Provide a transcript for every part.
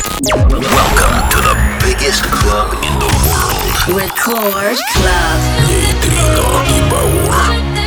Welcome to the biggest club in the world. Record Club. Нейтрино и Баур.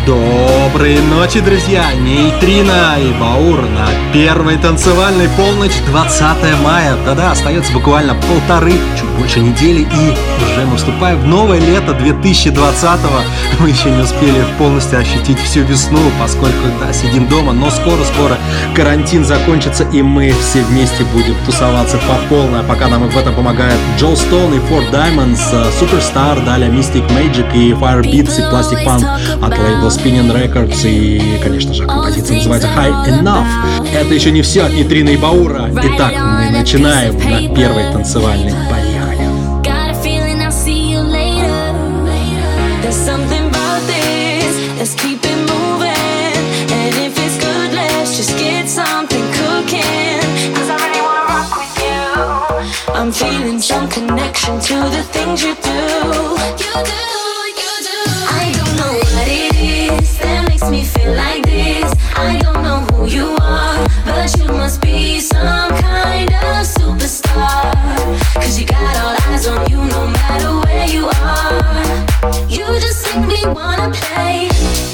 Доброй ночи, друзья! Нейтрино и Баур на первой танцевальной полночь 20 мая. Да-да, остается буквально полторы, чуть больше недели и уже мы вступаем в новое лето 2020-го. Мы еще не успели полностью ощутить всю весну, поскольку, да, сидим дома, но скоро-скоро карантин закончится и мы все вместе будем тусоваться по полной. А пока нам в этом помогают Джо Стоун и Four Diamonds, Superstar, далее Mystic Magic и Firebeats и Plastic Punk от лейбла Spinning Records и, конечно же, композиция называется High Enough. Это еще не все от Нитрина и Баура. Итак, мы начинаем на первой танцевальной. Поехали. Connection to the things you do. You do, you do. I don't know what it is that makes me feel like this. I don't know who you are, but you must be some kind of superstar. Cause you got all eyes on you no matter where you are. You just make me wanna play.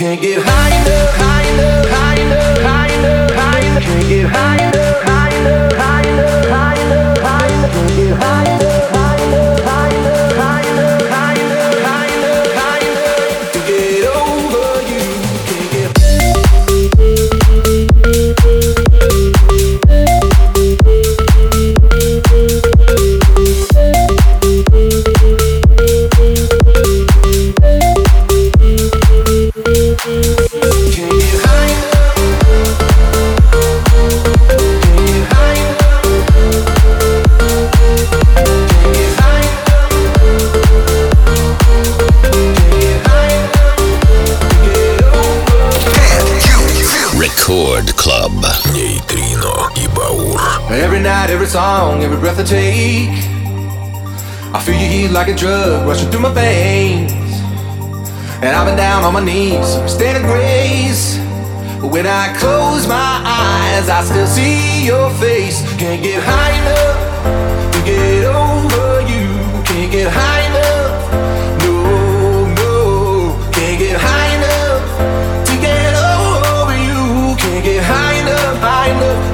Like a drug rushing through my veins. And I've been down on my knees, standing grace. But when I close my eyes, I still see your face. Can't get high enough to get over you. Can't get high enough. No, no. Can't get high enough to get over you. Can't get high enough, high enough.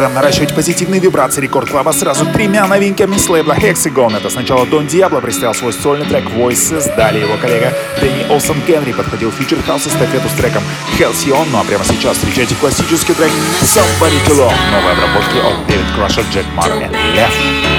Продолжаем наращивать позитивные вибрации. Рекорд Клаба сразу тремя новинками с лейбла Hexagon. Это сначала Дон Диабло представил свой сольный трек Voices, далее его коллега Дэнни Олсен Генри подходил фьючер хаус эстафету с треком Halcyon. Ну а прямо сейчас встречайте классический трек Somebody to Love, новой обработки от Дэвид Крашер, Джек Мар и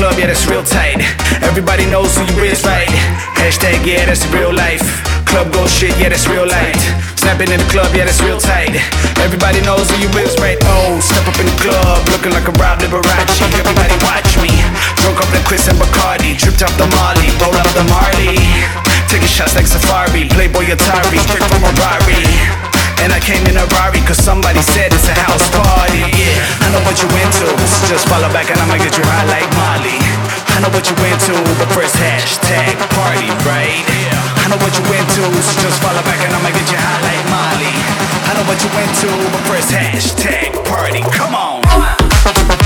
club, yeah, that's real tight. Everybody knows who you is, right? Hashtag, yeah, that's real life. Club go shit, yeah, that's real light. Snapping in the club, yeah, that's real tight. Everybody knows who you is, right? Oh, step up in the club, looking like a Rob Liberace. Everybody watch me. Drunk up the Chris and Bacardi, tripped off the Molly, rolled up the Marley. Taking shots like Safari, Playboy Atari, straight from a Rari. And I came in a Rari cause somebody said it's a house party. Yeah, I know what you into So just follow back and I'ma get you high like Molly. I know what you into But first hashtag party, right? Yeah. I know what you into So just follow back and I'ma get you high like Molly. I know what you into But first hashtag party, come on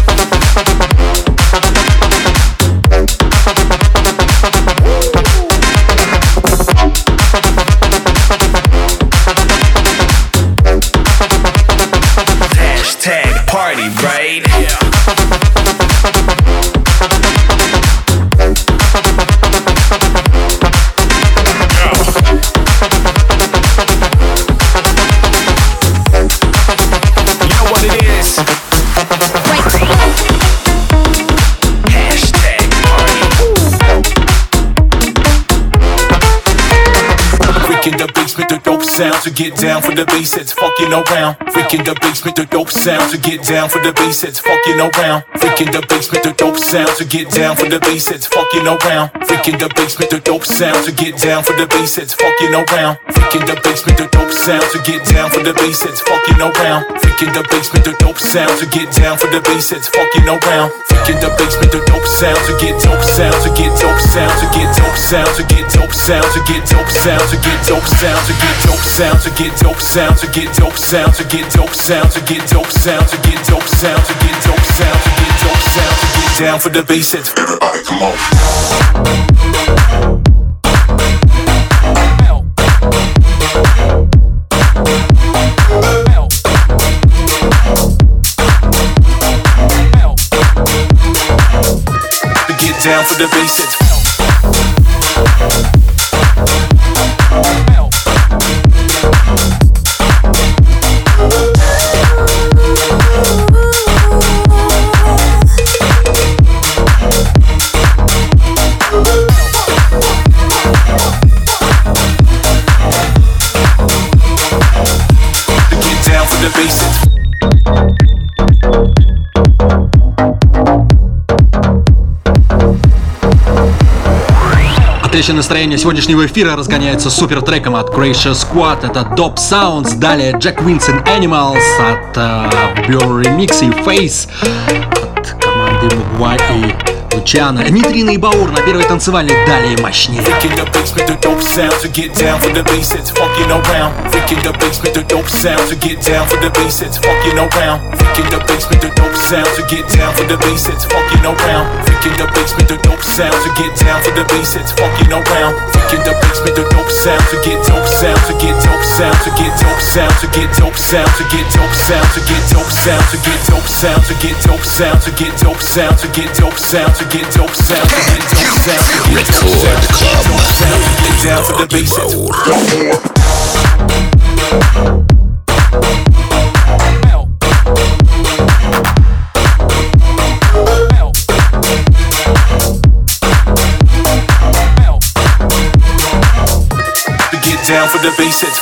sound to get down for the bass that's fucking around. Freaking the basement, the dope sound to get down for the bass that's fucking around. Freaking the basement, the dope sound to get down for the bass that's fucking around. Freaking the basement, the dope sound to get down for the bass that's fucking around. Freaking the basement, the dope sound to get down for the bass that's fucking around. Freaking the basement, the dope sound to get down for the bass that's fucking around. Freaking the basement, the dope sound to get dope sound to get dope sound to get dope sound to get dope sound to get dope sound to get dope sound to get dope sound to get dope sound to get dope sound to get dope sound to get dope sound to get dope sound to get dope sound to get dope sound to get down for the bass. Everybody, come on. down for the basics. Отличное настроение сегодняшнего эфира разгоняется супер треком от Gracious Squad. Это Dope Sounds. Далее Jack Winston Animals от uh, Blur Remix и Face от команды Мугвай и Лучано, Нитрина и Баур на первой танцевальной далее мощнее. Freaking the bass with the dope sound to get down for the bass it's fucking around. Freaking the bass with the dope sound to get down for the bass it's fucking around. Freaking the bass with the dope sound to get down for the bass it's fucking around. Freaking the bass with the dope sound to get dope sound to get dope sound to get dope sound to get dope sound to get dope sound to get dope sound to get dope sound to get dope sound to get dope sound to get dope sound to to get dope sound, to get dope sound, to get dope sound, to get dope sound, to get down for the basics. Down for the basics.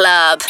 Club.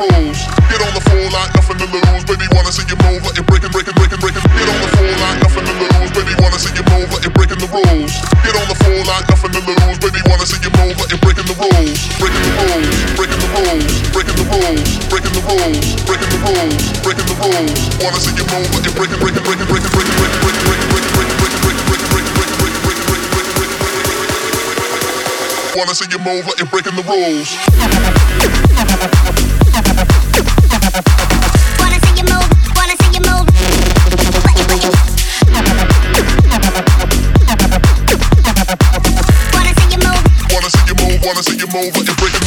rules. Get on the floor like nothing to lose. Baby, wanna see you move, let it break and break and break break. Get on the floor like nothing to lose. Baby, wanna see you move, let it breaking the rules. Get on the floor like nothing to lose. Baby, wanna see you move, let it breaking the rules. Breaking the rules, breaking the rules, breaking the rules, breaking the rules, breaking the rules, breaking the rules. Wanna see you move, let it breaking, breaking, breaking, breaking, breaking, breaking, breaking, breaking, breaking, breaking, breaking, breaking, breaking, breaking, breaking. Wanna see you move like you're the rules.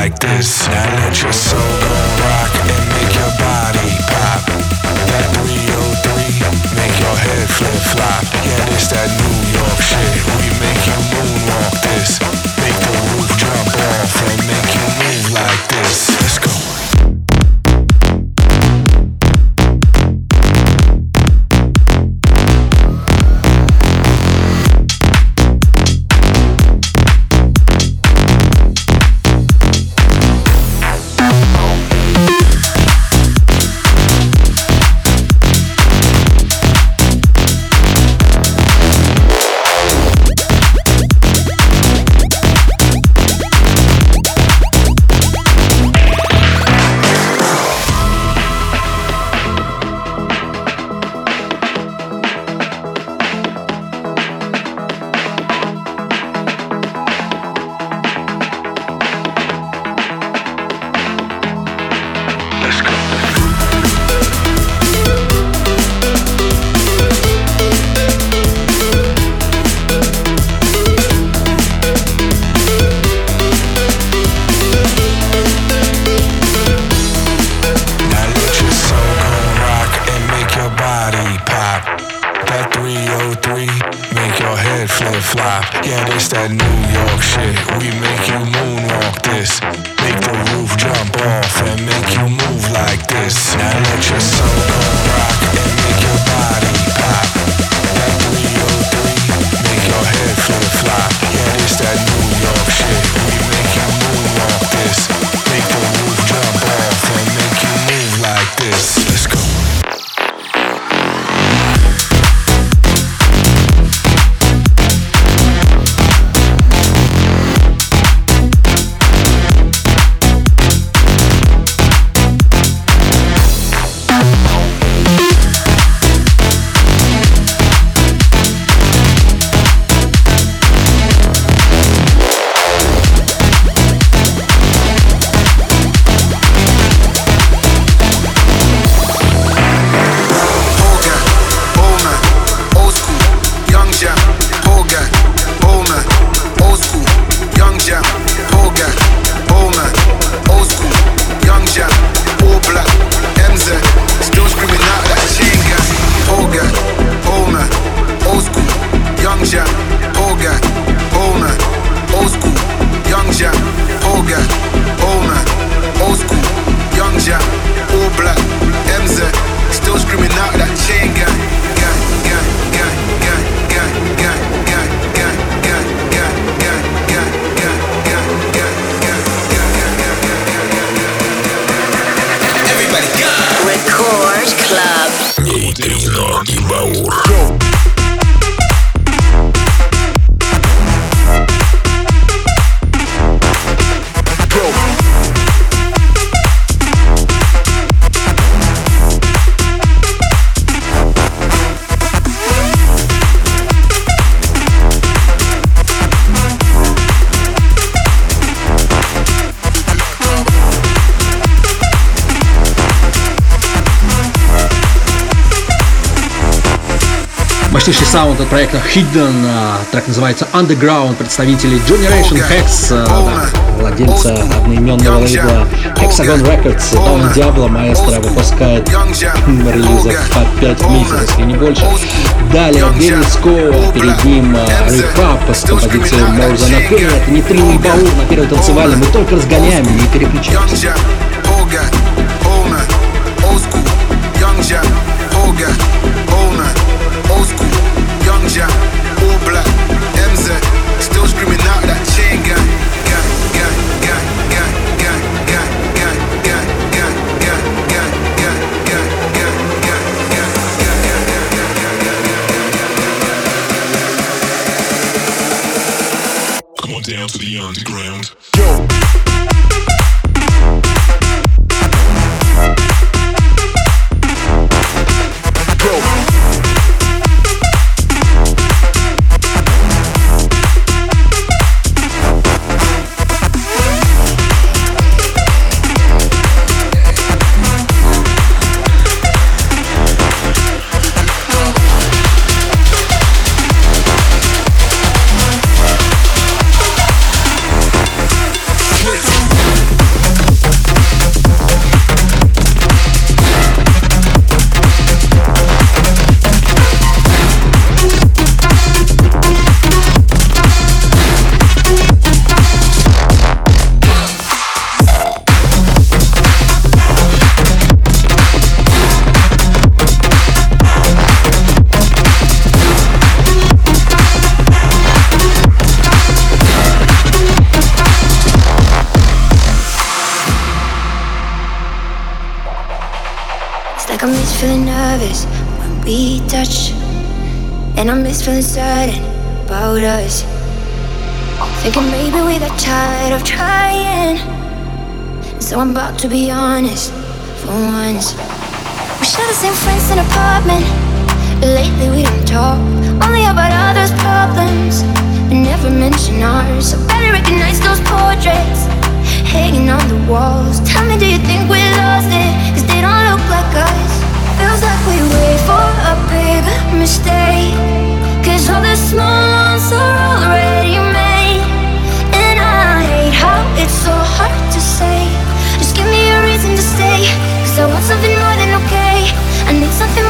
like this. and that you're good. right? Саунд от проекта Hidden, а, трек называется Underground, представители Generation Hex, а, владельца одноименного лейбла Hexagon Records, Don Diablo, маэстро, выпускает релизов по 5 в месяц, если не больше. Далее Дэвид Скоу, перед ним Рехаб с композицией More Than a это не Трин Баур на первой танцевальной, мы только разгоняем, не переключаемся. Thinking maybe we got tired of trying. So I'm about to be honest for once. We share the same friends in an apartment. Lately we don't talk, only about others' problems. And never mention ours. So better recognize those portraits hanging on the walls. Tell me, do you think we lost it? Cause they don't look like us. Feels like we wait for a big mistake Cause all the small ones are already something more than okay. I need something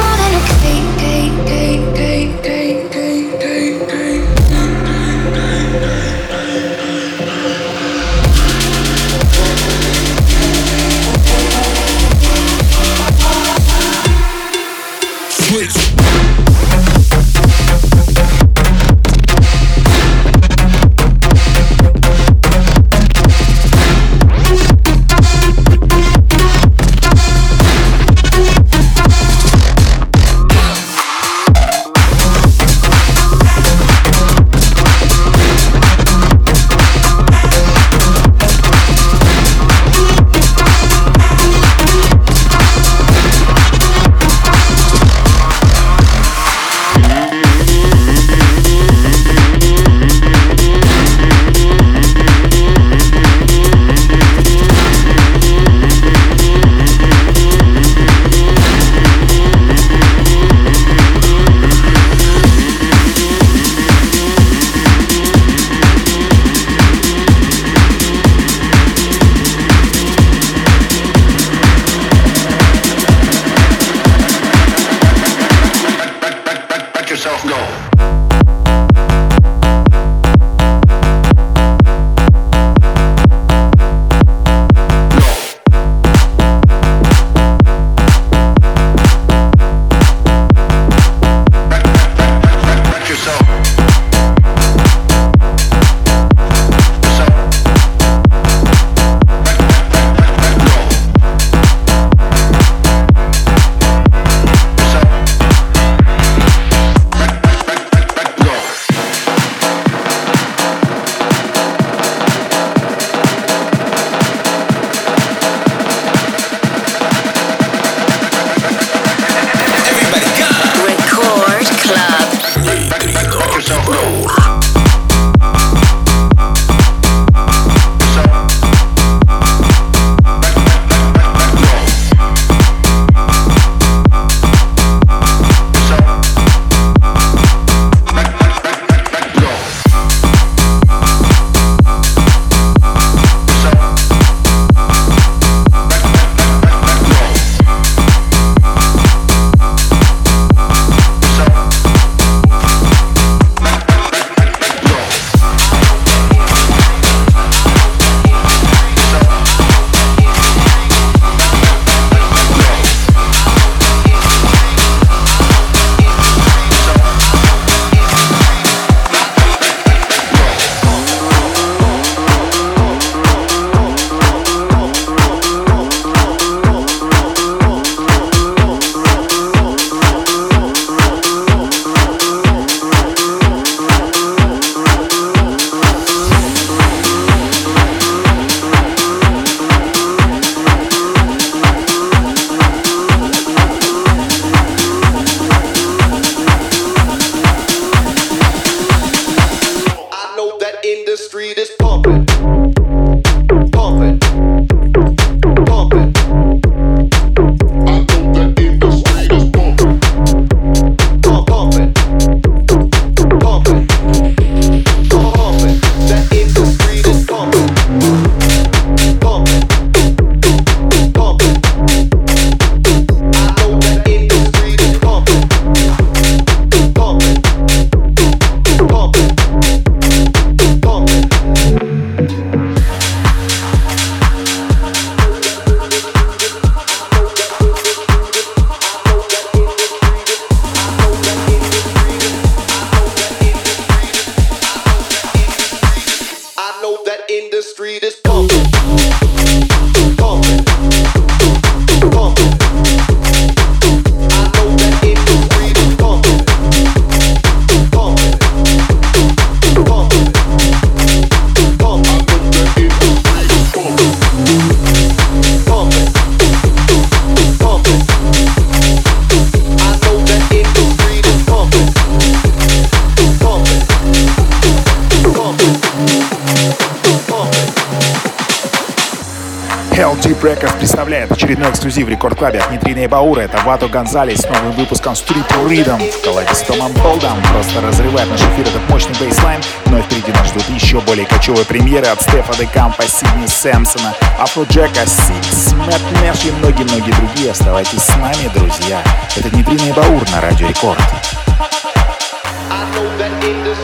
эксклюзив в рекорд-клабе от Нитрина и Баура. Это Вато Гонзалес с новым выпуском Street Rhythm в коллабе с Томом Болдом. Просто разрывает наш эфир этот мощный бейслайн. Но впереди нас ждут еще более кочевые премьеры от Стефа де Кампа, Сидни Сэмпсона, Афроджека, Сикс, Мэтт Нэш и многие-многие другие. Оставайтесь с нами, друзья. Это Нитрина и Баур на Радио Рекорд.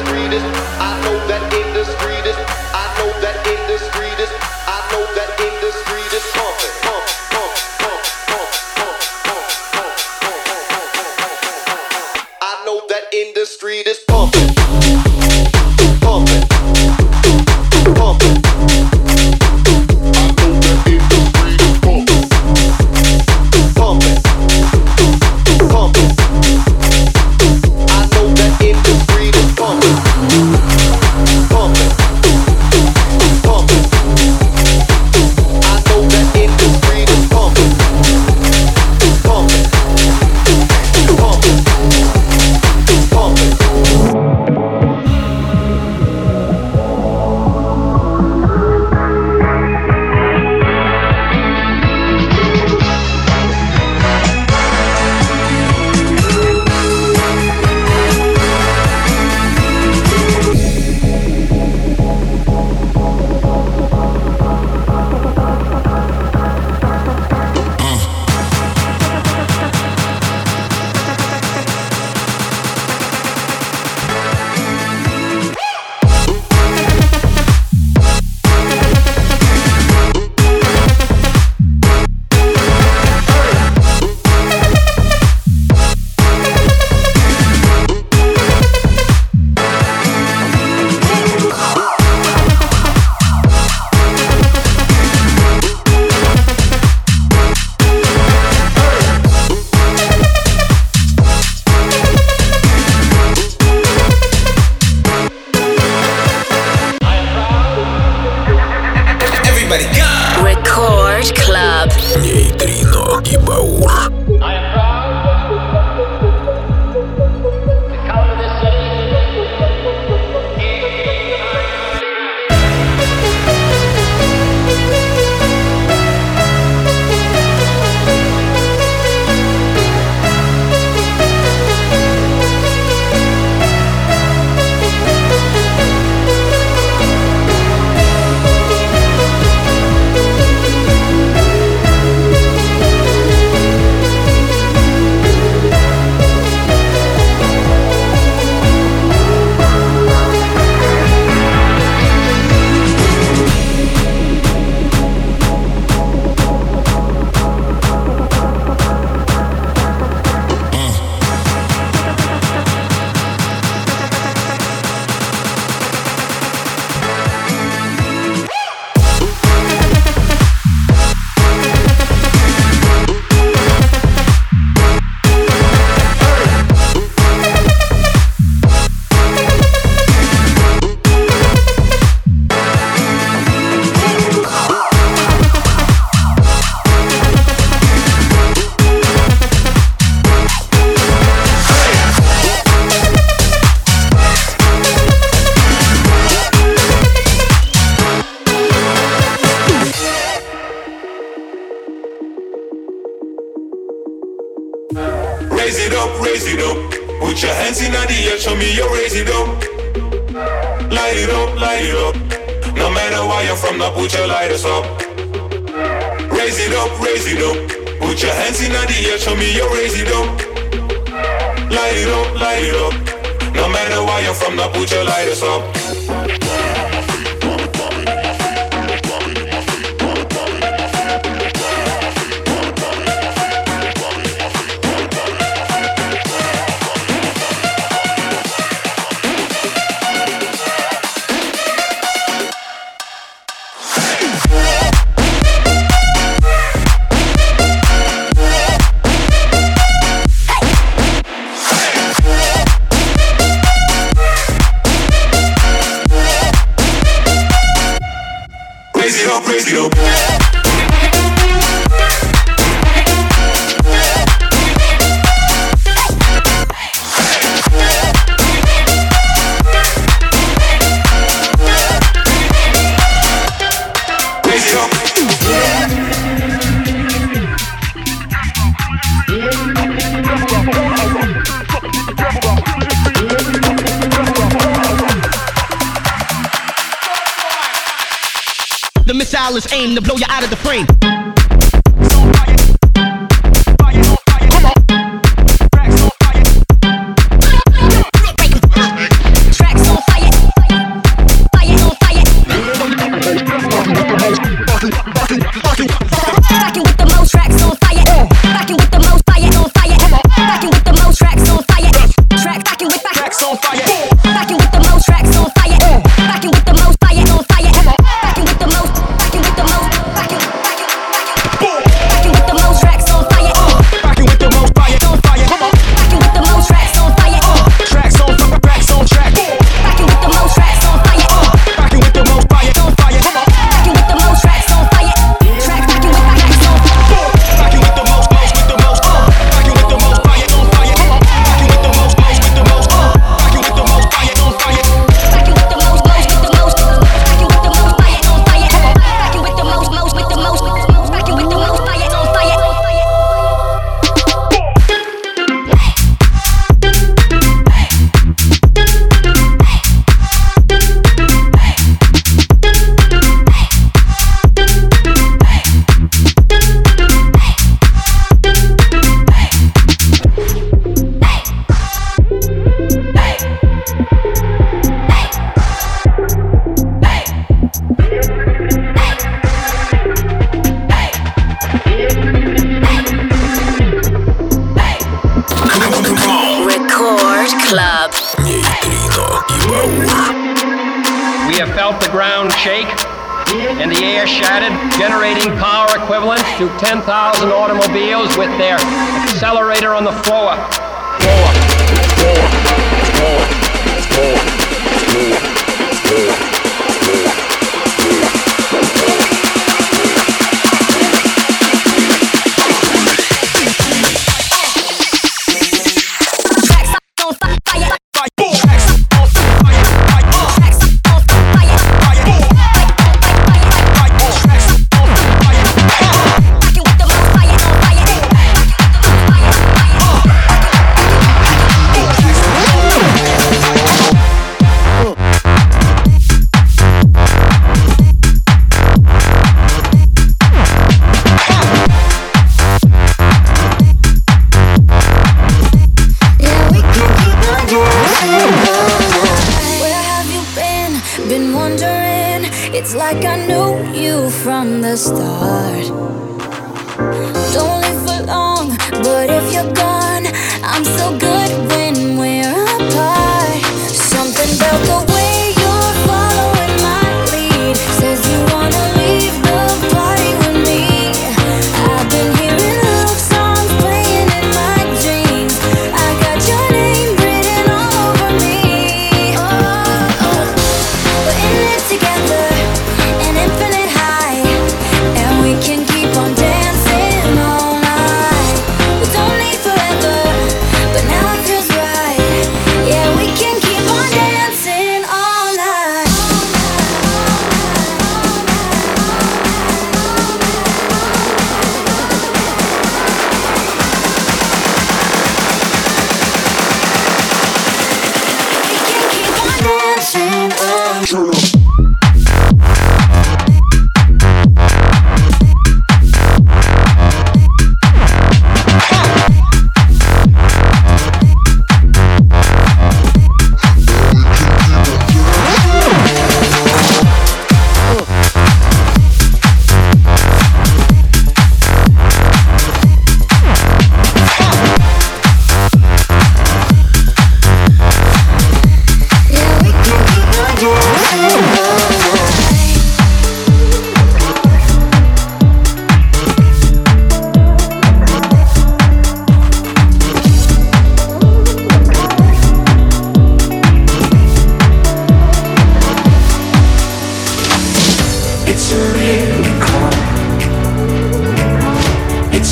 street Everybody go! Record Club. Нейтрино и Баур. I am light it up, light up. No matter where you're from, now put your lighters up. It's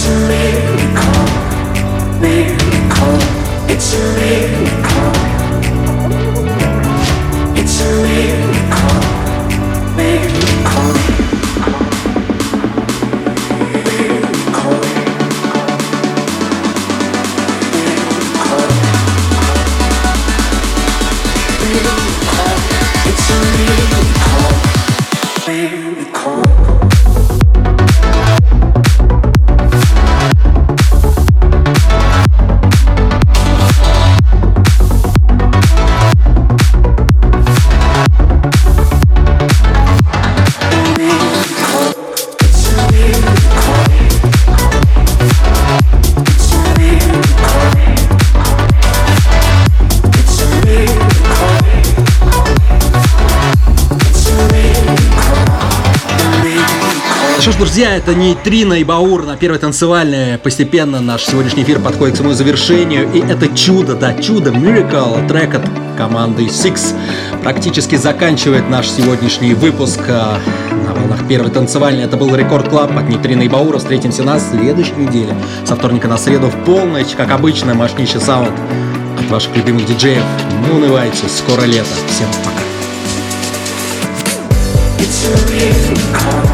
a miracle, miracle, it's a miracle. Это Нейтрина и Баур на первой танцевальной. Постепенно наш сегодняшний эфир подходит к своему завершению. И это чудо, да, чудо, Miracle, трек от команды Six практически заканчивает наш сегодняшний выпуск а, на волнах первой танцевальной. Это был Рекорд Клаб от Нейтрина и Баура. Встретимся на следующей неделе. Со вторника на среду в полночь, как обычно, мощнейший саунд от ваших любимых диджеев. Не унывайте, скоро лето. Всем пока. It's a